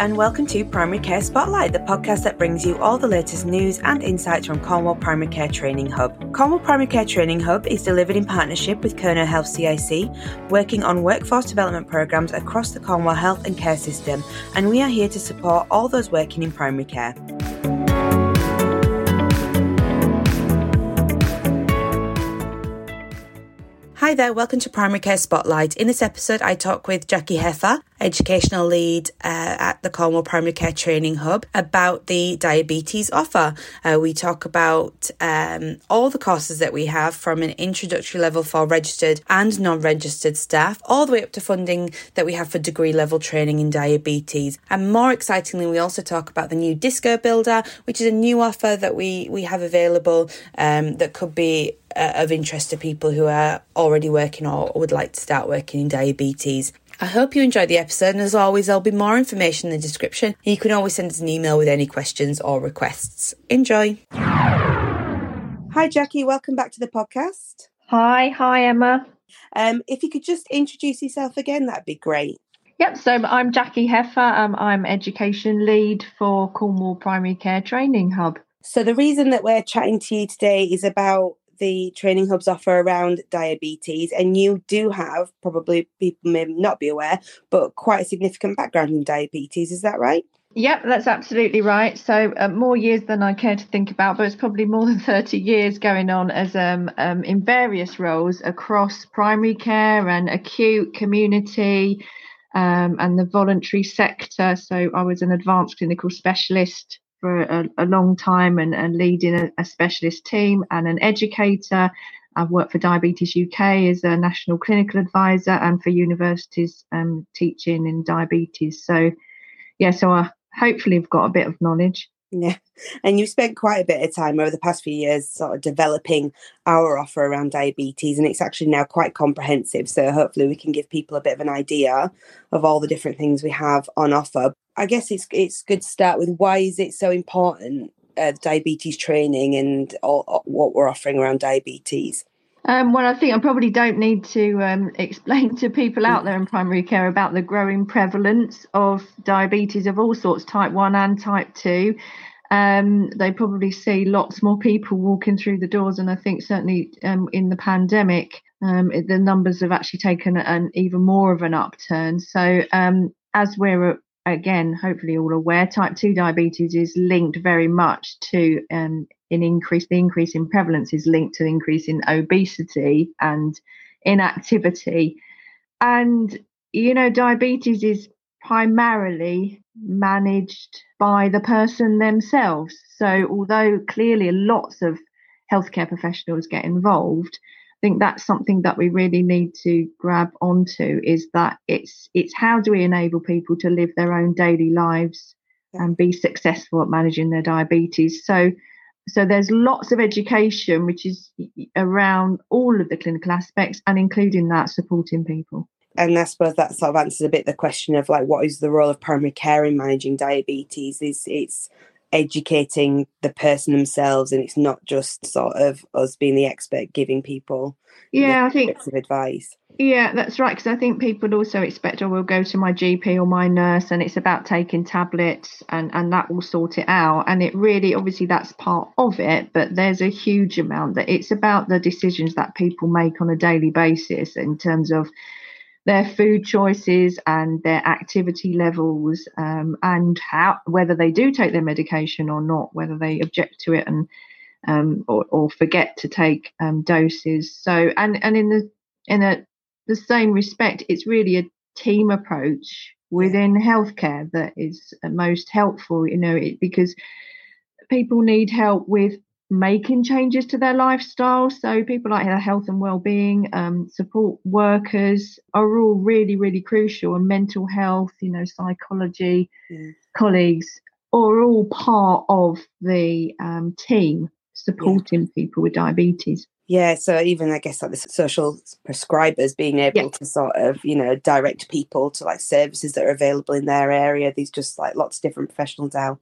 and welcome to Primary Care Spotlight, the podcast that brings you all the latest news and insights from Cornwall Primary Care Training Hub. Cornwall Primary Care Training Hub is delivered in partnership with Kernow Health CIC, working on workforce development programs across the Cornwall health and care system, and we are here to support all those working in primary care. Hi there, welcome to Primary Care Spotlight. In this episode, I talk with Jackie Heffer, educational lead uh, at the Cornwall Primary Care Training Hub, about the diabetes offer. Uh, we talk about um, all the courses that we have from an introductory level for registered and non registered staff, all the way up to funding that we have for degree level training in diabetes. And more excitingly, we also talk about the new DiSkCo Builder, which is a new offer that we, we have available um, that could be uh, of interest to people who are already working or would like to start working in diabetes. I hope you enjoyed the episode, and as always, there'll be more information in the description. You can always send us an email with any questions or requests. Enjoy. Hi, Jackie. Welcome back to the podcast. Hi, hi, Emma. Um, if you could just introduce yourself again, that'd be great. Yep, so I'm Jackie Heffer. Um, I'm education lead for Cornwall Primary Care Training Hub. So, the reason that we're chatting to you today is about the training hubs offer around diabetes, and you do have probably people may not be aware, but quite a significant background in diabetes. Is that right? Yep, that's absolutely right. So uh, more years than I care to think about, but it's probably more than 30 years going on as um, um, in various roles across primary care and acute community um, and the voluntary sector. So I was an advanced clinical specialist for a, a long time and, and leading a, a, specialist team and an educator. I've worked for Diabetes UK as a national clinical advisor and for universities um, teaching in diabetes. So, yeah, so I hopefully have got a bit of knowledge. Yeah. And you've spent quite a bit of time over the past few years sort of developing our offer around diabetes, and it's actually now quite comprehensive. So hopefully we can give people a bit of an idea of all the different things we have on offer. I guess it's it's good to start with why is it so important uh, diabetes training and all, all, what we're offering around diabetes. Um, well, I think I probably don't need to um, explain to people out there in primary care about the growing prevalence of diabetes of all sorts, type 1 and type 2. Um, they probably see lots more people walking through the doors, and I think certainly um, in the pandemic, um, the numbers have actually taken an even more of an upturn. So, um, as we're again, hopefully all aware, type 2 diabetes is linked very much to um, an increase. The increase in prevalence is linked to increase in obesity and inactivity. And, you know, diabetes is primarily managed by the person themselves. So, although clearly lots of healthcare professionals get involved, think that's something that we really need to grab onto is that it's it's how do we enable people to live their own daily lives and be successful at managing their diabetes? So so there's lots of education which is around all of the clinical aspects and including that supporting people. And I suppose that sort of answers a bit the question of like what is the role of primary care in managing diabetes? Is it's educating the person themselves and it's not just sort of us being the expert giving people yeah i think of advice. Yeah that's right because i think people also expect oh we'll go to my gp or my nurse and it's about taking tablets and and that will sort it out. And it really obviously that's part of it but there's a huge amount that it's about the decisions that people make on a daily basis in terms of their food choices and their activity levels um, and how whether they do take their medication or not, whether they object to it and um, or, or, forget to take um, doses. So and and in the in a the same respect, it's really a team approach within healthcare that is most helpful. You know, it, because people need help with making changes to their lifestyle. So people like their health and well-being, um, support workers are all really, really crucial. And mental health, you know, psychology, yeah. colleagues are all part of the um, team supporting yeah. people with diabetes. Yeah, so even I guess like the social prescribers being able yeah. to sort of, you know, direct people to like services that are available in their area. There's just like lots of different professionals now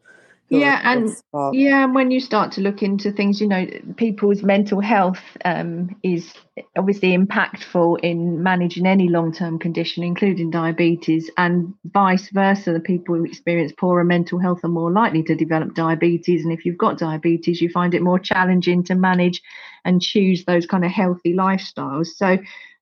yeah and yeah and when you start to look into things you know people's mental health um, is obviously impactful in managing any long-term condition including diabetes and vice versa. The people who experience poorer mental health are more likely to develop diabetes and if you've got diabetes you find it more challenging to manage and choose those kind of healthy lifestyles. So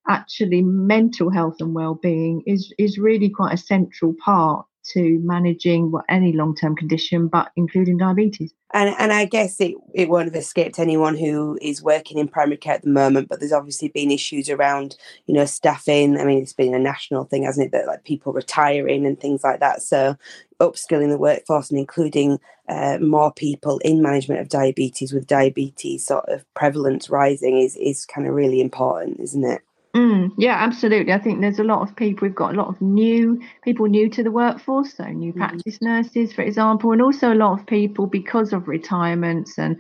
actually mental health and well-being is is really quite a central part to managing what any long-term condition, but including diabetes. And and I guess it, it won't have escaped anyone who is working in primary care at the moment, but there's obviously been issues around, you know, staffing. I mean, it's been a national thing, hasn't it? That like people retiring and things like that. So upskilling the workforce and including uh, more people in management of diabetes with diabetes sort of prevalence rising is is kind of really important, isn't it? Mm, yeah, absolutely. I think there's a lot of people. We've got a lot of new people new to the workforce, so new mm practice nurses, for example, and also a lot of people because of retirements and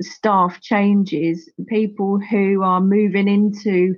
staff changes, people who are moving into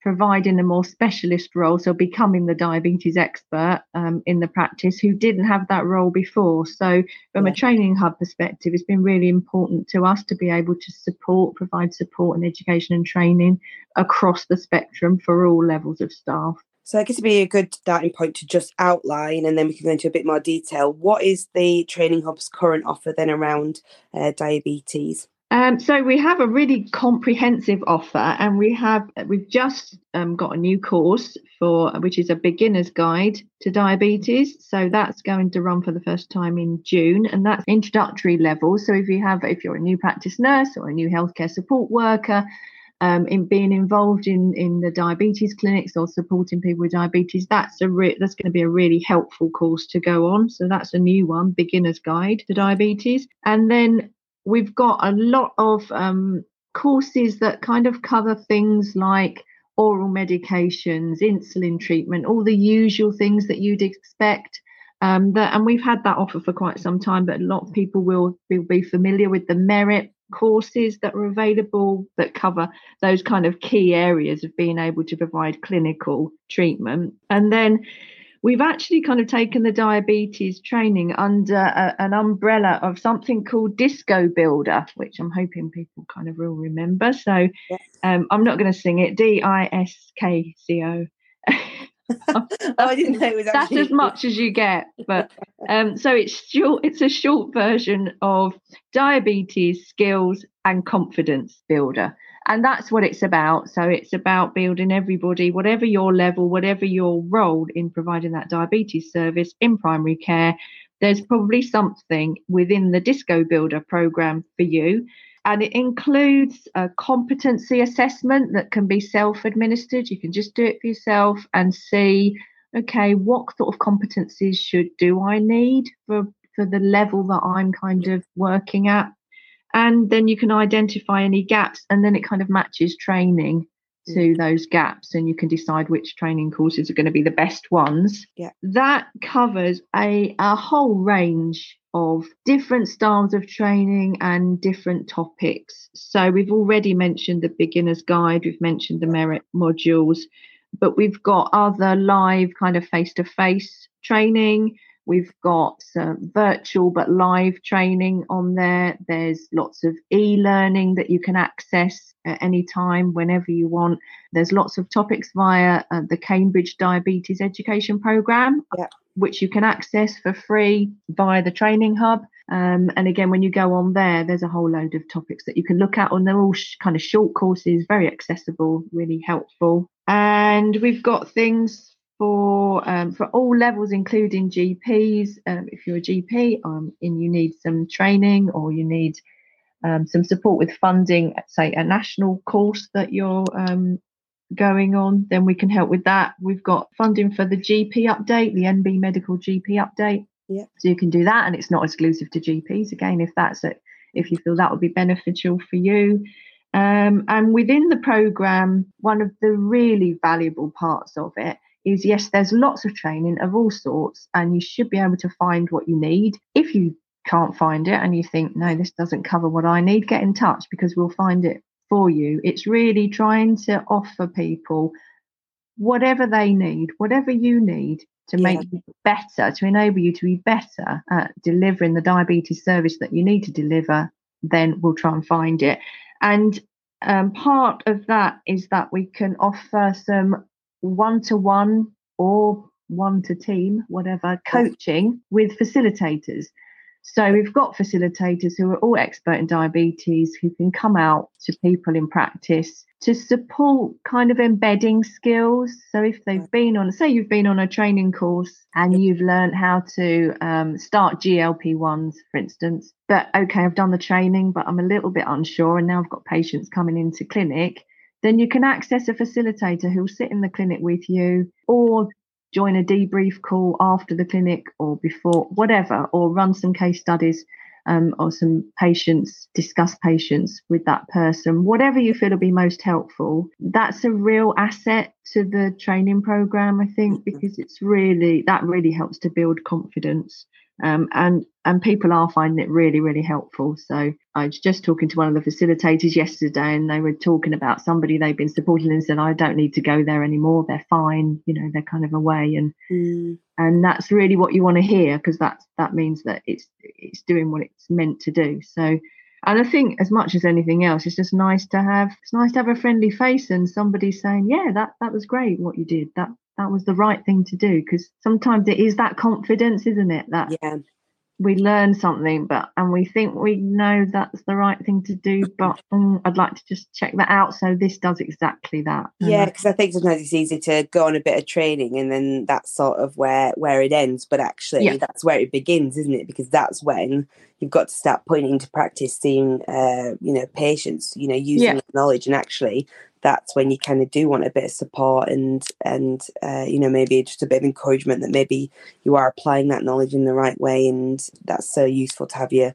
providing a more specialist role, so becoming the diabetes expert um, in the practice who didn't have that role before. So, from yeah. a training hub perspective, it's been really important to us to be able to support, provide support and education and training across the spectrum for all levels of staff. So I guess it'd be a good starting point to just outline, and then we can go into a bit more detail. What is the Training Hub's current offer then around uh, diabetes? Um, so we have a really comprehensive offer, and we have we've just um, got a new course for which is a beginner's guide to diabetes. So that's going to run for the first time in June, and that's introductory level. So if you have if you're a new practice nurse or a new healthcare support worker, um, in being involved in in the diabetes clinics or supporting people with diabetes, that's a re- that's going to be a really helpful course to go on. So that's a new one, beginner's guide to diabetes, and then we've got a lot of um, courses that kind of cover things like oral medications, insulin treatment, all the usual things that you'd expect. Um, that, and we've had that offer for quite some time, but a lot of people will, will be familiar with the merit courses that are available that cover those kind of key areas of being able to provide clinical treatment. And then we've actually kind of taken the diabetes training under a, an umbrella of something called DiSkCo Builder, which I'm hoping people kind of will remember. So yes. um, I'm not going to sing it. D I S K C O. oh, I didn't know it was. That's as much as you get, but um, so it's short. It's a short version of diabetes skills and confidence builder and that's what it's about. So it's about building everybody whatever your level whatever your role in providing that diabetes service in primary care there's probably something within the DiSkCo builder program for you. And it includes a competency assessment that can be self administered you can just do it for yourself and see okay what sort of competencies should do i need for for the level that i'm kind of working at and then you can identify any gaps and then it kind of matches training to mm. those gaps and you can decide which training courses are going to be the best ones. Yeah. That covers a, a whole range of different styles of training and different topics. So we've already mentioned the beginner's guide we've mentioned the merit modules but we've got other live kind of face to face training We've got some virtual but live training on there. There's lots of e learning that you can access at any time, whenever you want. There's lots of topics via uh, the Cambridge Diabetes Education Programme, yeah. which you can access for free via the Training Hub. Um, and again, when you go on there, there's a whole load of topics that you can look at, and they're all sh- kind of short courses, very accessible, really helpful. And we've got things for um, for all levels, including GPs. Um, if you're a GP um, and you need some training or you need um, some support with funding, say a national course that you're um, going on, then we can help with that. We've got funding for the GP update, the NB Medical GP update. Yeah. So you can do that, and it's not exclusive to GPs. Again, if that's it, if you feel that would be beneficial for you. Um, and within the program, one of the really valuable parts of it is yes, there's lots of training of all sorts, and you should be able to find what you need. If you can't find it and you think, no, this doesn't cover what I need, get in touch because we'll find it for you. It's really trying to offer people whatever they need, whatever you need to make you better, to enable you to be better at delivering the diabetes service that you need to deliver, then we'll try and find it. And um, part of that is that we can offer some one to one or one to team, whatever, coaching with facilitators. So we've got facilitators who are all expert in diabetes who can come out to people in practice to support kind of embedding skills. So if they've been on, say you've been on a training course and you've learned how to um, start GLP ones, for instance, but okay, I've done the training, but I'm a little bit unsure, and now I've got patients coming into clinic. Then you can access a facilitator who'll sit in the clinic with you, or join a debrief call after the clinic or before, whatever, or run some case studies um, or some patients, discuss patients with that person, whatever you feel will be most helpful. That's a real asset to the training program, I think, mm-hmm. because it's really, that really helps to build confidence. Um, and and people are finding it really really helpful. So i was just talking to one of the facilitators yesterday and they were talking about somebody they've been supporting and said i don't need to go there anymore. They're fine. You know they're kind of away. And mm. and that's really what you want to hear because that's that means that it's it's doing what it's meant to do. So and I think as much as anything else, it's just nice to have it's nice to have a friendly face and somebody saying, Yeah, that that was great what you did. That that was the right thing to do because sometimes it is that confidence isn't it that yeah we learn something but and we think we know that's the right thing to do but um, i'd like to just check that out so this does exactly that yeah because i think sometimes it's easy to go on a bit of training and then that's sort of where where it ends but actually yeah. that's where it begins isn't it because that's when you've got to start putting into practice seeing uh, you know patients you know using yeah. knowledge and actually that's when you kind of do want a bit of support and and uh, you know maybe just a bit of encouragement that maybe you are applying that knowledge in the right way and that's so useful to have your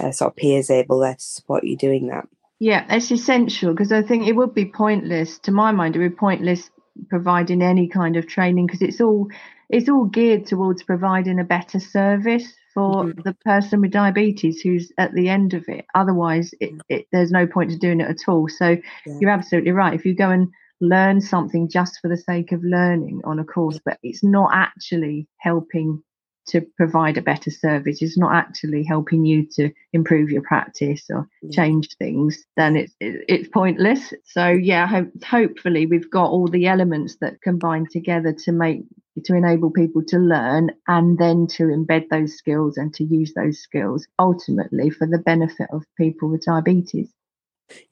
uh, sort of peers able there to support you doing that. Yeah it's essential because i think it would be pointless to my mind it would be pointless providing any kind of training because it's all it's all geared towards providing a better service for mm-hmm. the person with diabetes who's at the end of it. Otherwise, it, it, there's no point to doing it at all. So yeah. you're absolutely right. If you go and learn something just for the sake of learning on a course, but it's not actually helping to provide a better service, it's not actually helping you to improve your practice or change things, then it's it's pointless. So yeah, ho- hopefully we've got all the elements that combine together to make to enable people to learn and then to embed those skills and to use those skills ultimately for the benefit of people with diabetes.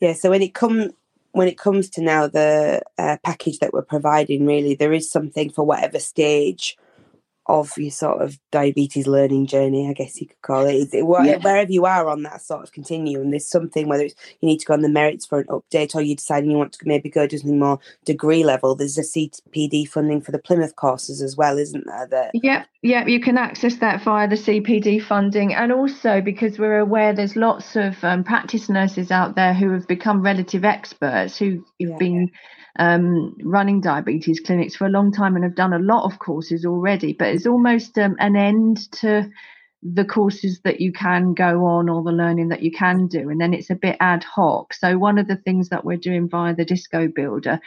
Yeah, so when it comes when it comes to now the uh, package that we're providing, really there is something for whatever stage of your sort of diabetes learning journey, I guess you could call it. it yeah. Wherever you are on that sort of continuum, there's something, whether it's you need to go on the merits for an update or you're deciding you want to maybe go to something more degree level, there's a CPD funding for the Plymouth courses as well, isn't there? That... Yeah, yeah, you can access that via the CPD funding. And also because we're aware there's lots of um, practice nurses out there who have become relative experts who've yeah, been. Yeah um, running diabetes clinics for a long time and have done a lot of courses already, but it's almost um, an end to the courses that you can go on or the learning that you can do. And then it's a bit ad hoc. So, one of the things that we're doing via the DiSkCo Builder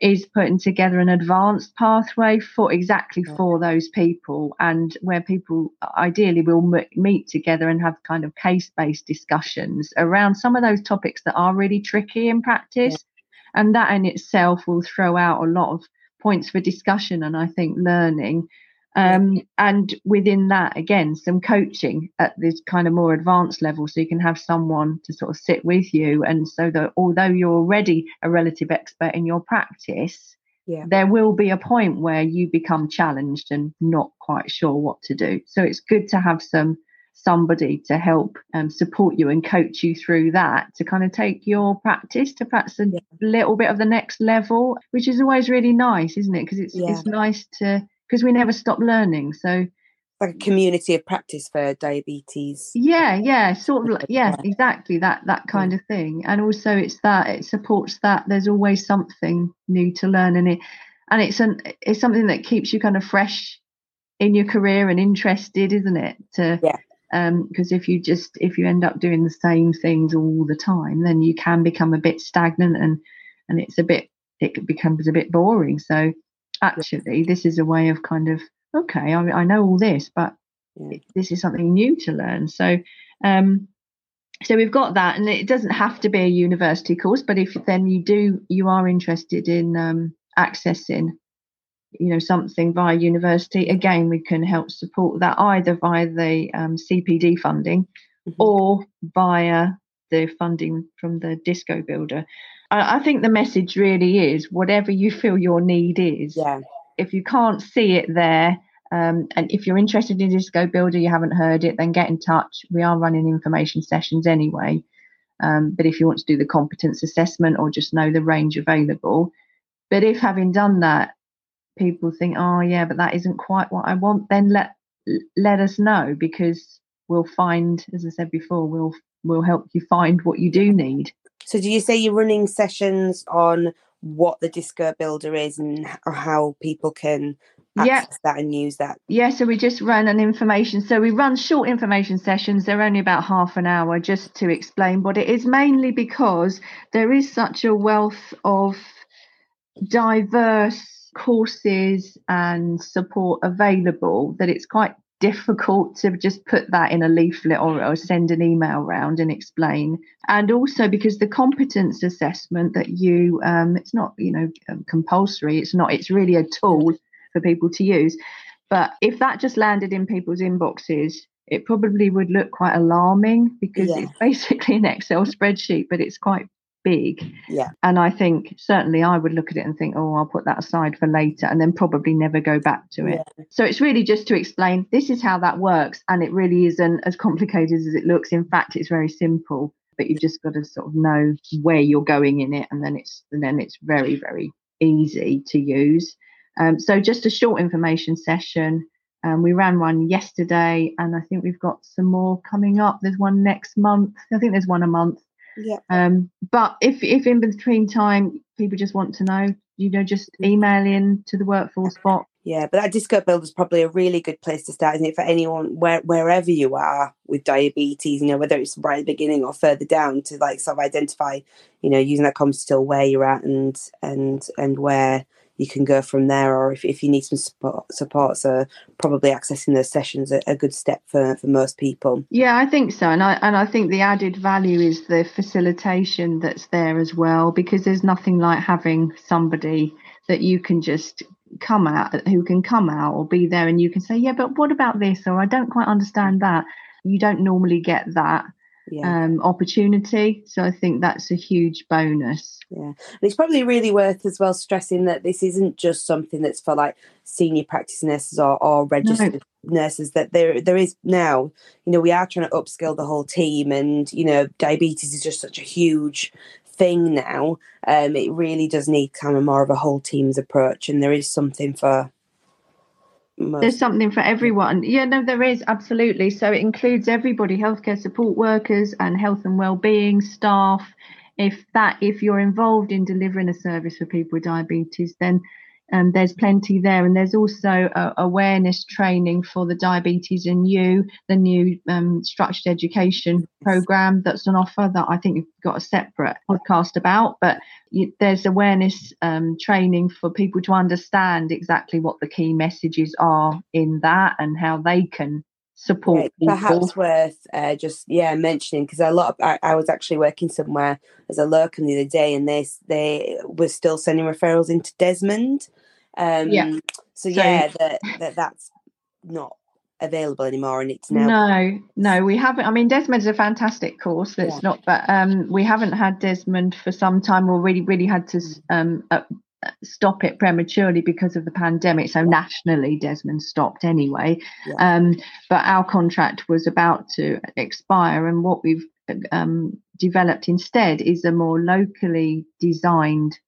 is putting together an advanced pathway for exactly for those people and where people ideally will m- meet together and have kind of case based discussions around some of those topics that are really tricky in practice and that in itself will throw out a lot of points for discussion and I think learning. Um, and within that, again, some coaching at this kind of more advanced level, so you can have someone to sort of sit with you, and so that although you're already a relative expert in your practice, yeah. there will be a point where you become challenged and not quite sure what to do. So it's good to have some somebody to help um, support you and coach you through that to kind of take your practice to perhaps a yeah. little bit of the next level, which is always really nice, isn't it? Because it's yeah. it's nice to because we never stop learning. So like a community of practice for diabetes. Yeah, yeah, sort of like yeah, exactly that that kind of thing. And also it's that it supports that there's always something new to learn and it and it's an it's something that keeps you kind of fresh in your career and interested, isn't it? To yeah because um, if you just if you end up doing the same things all the time then you can become a bit stagnant and and it's a bit it becomes a bit boring so actually this is a way of kind of okay, I, I know all this, but yeah. this is something new to learn. So, um, so we've got that, and it doesn't have to be a university course, but if then you do, you are interested in um, accessing, you know, something via university, again, we can help support that either via the um, CPD funding mm-hmm. or via the funding from the DiSkCo Builder. I, I think the message really is whatever you feel your need is. Yeah. If you can't see it there, um, and if you're interested in DiSkCo Builder, you haven't heard it, then get in touch. We are running information sessions anyway. Um, but if you want to do the competence assessment or just know the range available, but if having done that, people think, oh yeah, but that isn't quite what I want, then let let us know because we'll find, as I said before, we'll we'll help you find what you do need. So, do you say you're running sessions on what the DiSkCo Builder is and how people can yeah. that and use that? Yeah, so we just run an information. So we run short information sessions. They're only about half an hour just to explain what it is, mainly because there is such a wealth of diverse courses and support available that it's quite difficult to just put that in a leaflet or, or, send an email around and explain and also because the competence assessment that you um, it's not you know um, compulsory it's not it's really a tool for people to use but if that just landed in people's inboxes it probably would look quite alarming because yeah. it's basically an excel spreadsheet but it's quite big. Yeah. And I think certainly I would look at it and think, oh, I'll put that aside for later and then probably never go back to it. Yeah. So it's really just to explain this is how that works. And it really isn't as complicated as it looks. In fact, it's very simple, but you've just got to sort of know where you're going in it. And then it's, and then it's very, very easy to use. Um, so just a short information session. Um, we ran one yesterday, and I think we've got some more coming up. There's one next month. I think there's one a month. Yeah. Um, but if if in between time people just want to know, you know, just email in to the workforce bot. Yeah, but that DiSkCo builder is probably a really good place to start, isn't it, for anyone where wherever you are with diabetes, you know, whether it's right at the beginning or further down to like sort of identify, you know, using that compass still where you're at and and and where you can go from there or if, if you need some support, support so probably accessing those sessions are a good step for, for most people yeah i think so and i and i think the added value is the facilitation that's there as well because there's nothing like having somebody that you can just come out who can come out or be there and you can say yeah but what about this or i don't quite understand that you don't normally get that yeah. um, opportunity. So I think that's a huge bonus. Yeah, and it's probably really worth as well stressing that this isn't just something that's for like senior practice nurses or, or registered no. nurses. That there there is now, you know, we are trying to upskill the whole team, and you know, diabetes is just such a huge thing now. Um, it really does need kind of more of a whole team's approach, and there is something for most. There's something for everyone. Yeah, no, there is absolutely. So it includes everybody, healthcare support workers and health and well-being staff. If that, if you're involved in delivering a service for people with diabetes, then um, there's plenty there. And there's also uh, awareness training for the Diabetes and You, the new um, structured education program that's on offer that I think we've got a separate podcast about. But you, there's awareness um, training for people to understand exactly what the key messages are in that and how they can support perhaps worth uh, just yeah mentioning because a lot of I, I, was actually working somewhere as a locum the other day and they they were still sending referrals into desmond um yeah so, so yeah that, that that's not available anymore and it's now no no we haven't i mean desmond's a fantastic course that's yeah. not but um we haven't had desmond for some time or really really had to mm. um uh, stop it prematurely because of the pandemic. So nationally, Desmond stopped anyway. Yeah. Um, but our contract was about to expire, and what we've um, developed instead is a more locally designed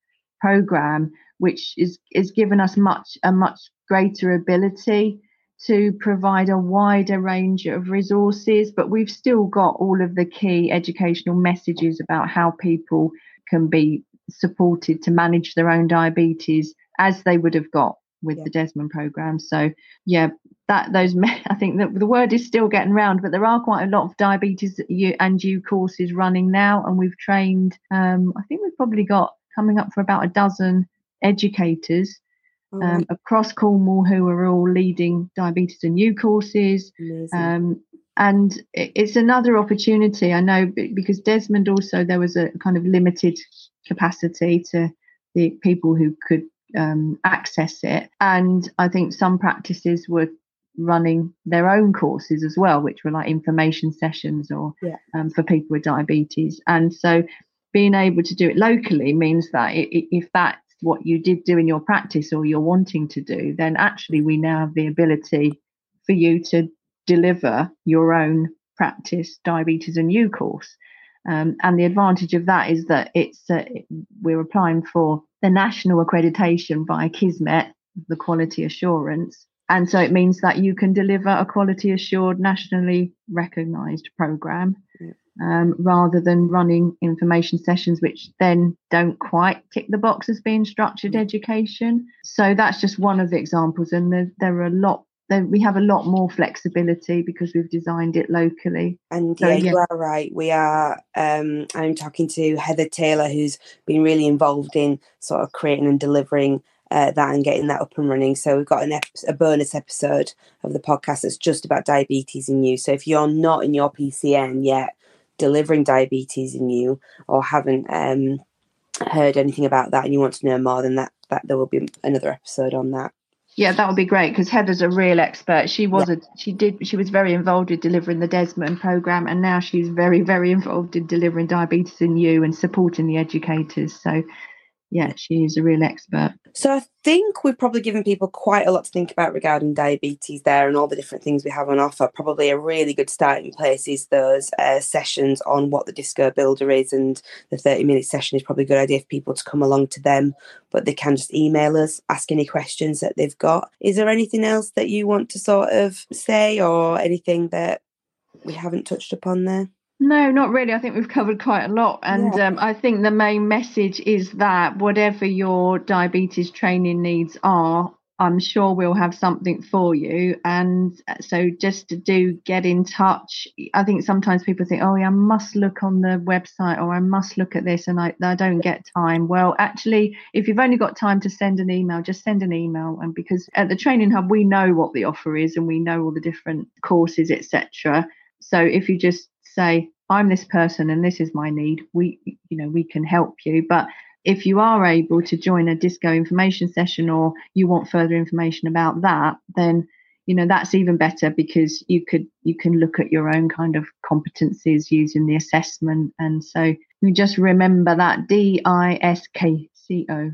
program, which is is given us much a much greater ability to provide a wider range of resources, but we've still got all of the key educational messages about how people can be supported to manage their own diabetes as they would have got with yeah. the Desmond program. So yeah, that those I think that the word is still getting around, but there are quite a lot of diabetes and you courses running now, and we've trained. Um, I think we've probably got coming up for about a dozen educators um, across Cornwall who are all leading diabetes and you courses. Um, and it's another opportunity. I know because Desmond also there was a kind of limited capacity to the people who could um, access it, and I think some practices were running their own courses as well, which were like information sessions or yeah. um, for people with diabetes. And so being able to do it locally means that if that's what you did do in your practice or you're wanting to do, then actually we now have the ability for you to deliver your own practice diabetes and you course. Um, and the advantage of that is that it's uh, we're applying for the national accreditation by QISMET, the quality assurance, and so it means that you can deliver a quality assured, nationally recognised programme um, rather than running information sessions which then don't quite tick the box as being structured education. So that's just one of the examples, and there, there are a lot. There, we have a lot more flexibility because we've designed it locally. And so, yeah, yeah, you are right. We are. Um, I'm talking to Heather Taylor, who's been really involved in sort of creating and delivering uh, that and getting that up and running. So we've got an ep- a bonus episode of the podcast that's just about diabetes and you. So if you're not in your PCN yet, delivering diabetes and you, or haven't um, heard anything about that, and you want to know more, then that that there will be another episode on that. Yeah, that would be great because Heather's a real expert. She was yeah. a she did she was very involved in delivering the Desmond program, and now she's very very involved in delivering diabetes and you and supporting the educators. So yeah, she's a real expert. So I think we've probably given people quite a lot to think about regarding diabetes there and all the different things we have on offer. Probably a really good starting place is those uh, sessions on what the DiSkCo builder is, and the 30 minute session is probably a good idea for people to come along to them, but they can just email us, ask any questions that they've got. Is there anything else that you want to sort of say or anything that we haven't touched upon there? No, not really. I think we've covered quite a lot. And yeah. um, I think the main message is that whatever your diabetes training needs are, I'm sure we'll have something for you. And uh, so just to do get in touch. I think sometimes people think, oh, yeah, I must look on the website or I must look at this and I, I don't get time. Well, actually, if you've only got time to send an email, just send an email. And because at the training hub, we know what the offer is and we know all the different courses, etc. So if you just say i'm this person and this is my need we you know we can help you but if you are able to join a DiSkCo information session or you want further information about that then you know that's even better because you could you can look at your own kind of competencies using the assessment and so you just remember that d i s k c o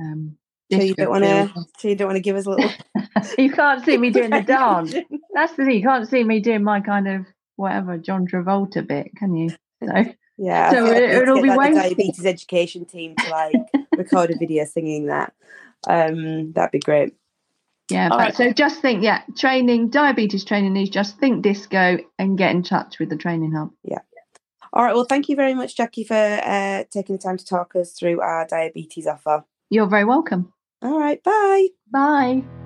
um so you don't want to. So you don't want to give us a little. you can't see me doing the dance. That's the thing. You can't see me doing my kind of whatever John Travolta bit, can you? So yeah, so it, will be like the diabetes education team to like record a video singing that. Um, that'd be great. Yeah, but right. so just think, yeah, training, diabetes training needs just think disco and get in touch with the training hub. Yeah. All right. Well, thank you very much, Jackie, for uh, taking the time to talk us through our diabetes offer. You're very welcome. All right. Bye. Bye.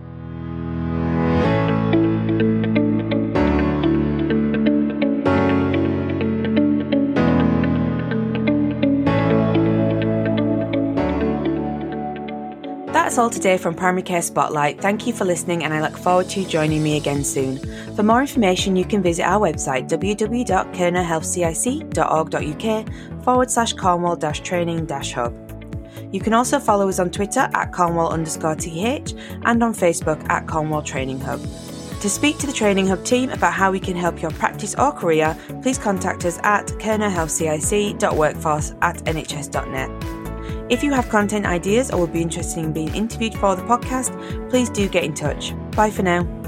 That's all today from Primary Care Spotlight. Thank you for listening, and I look forward to you joining me again soon. For more information, you can visit our website www.kernowhealthcic.org.uk forward slash Cornwall training hub. You can also follow us on Twitter at Cornwall underscore TH and on Facebook at Cornwall Training Hub. To speak to the Training Hub team about how we can help your practice or career, please contact us at kernowhealthcic.workforce at nhs.net. If you have content ideas or would be interested in being interviewed for the podcast, please do get in touch. Bye for now.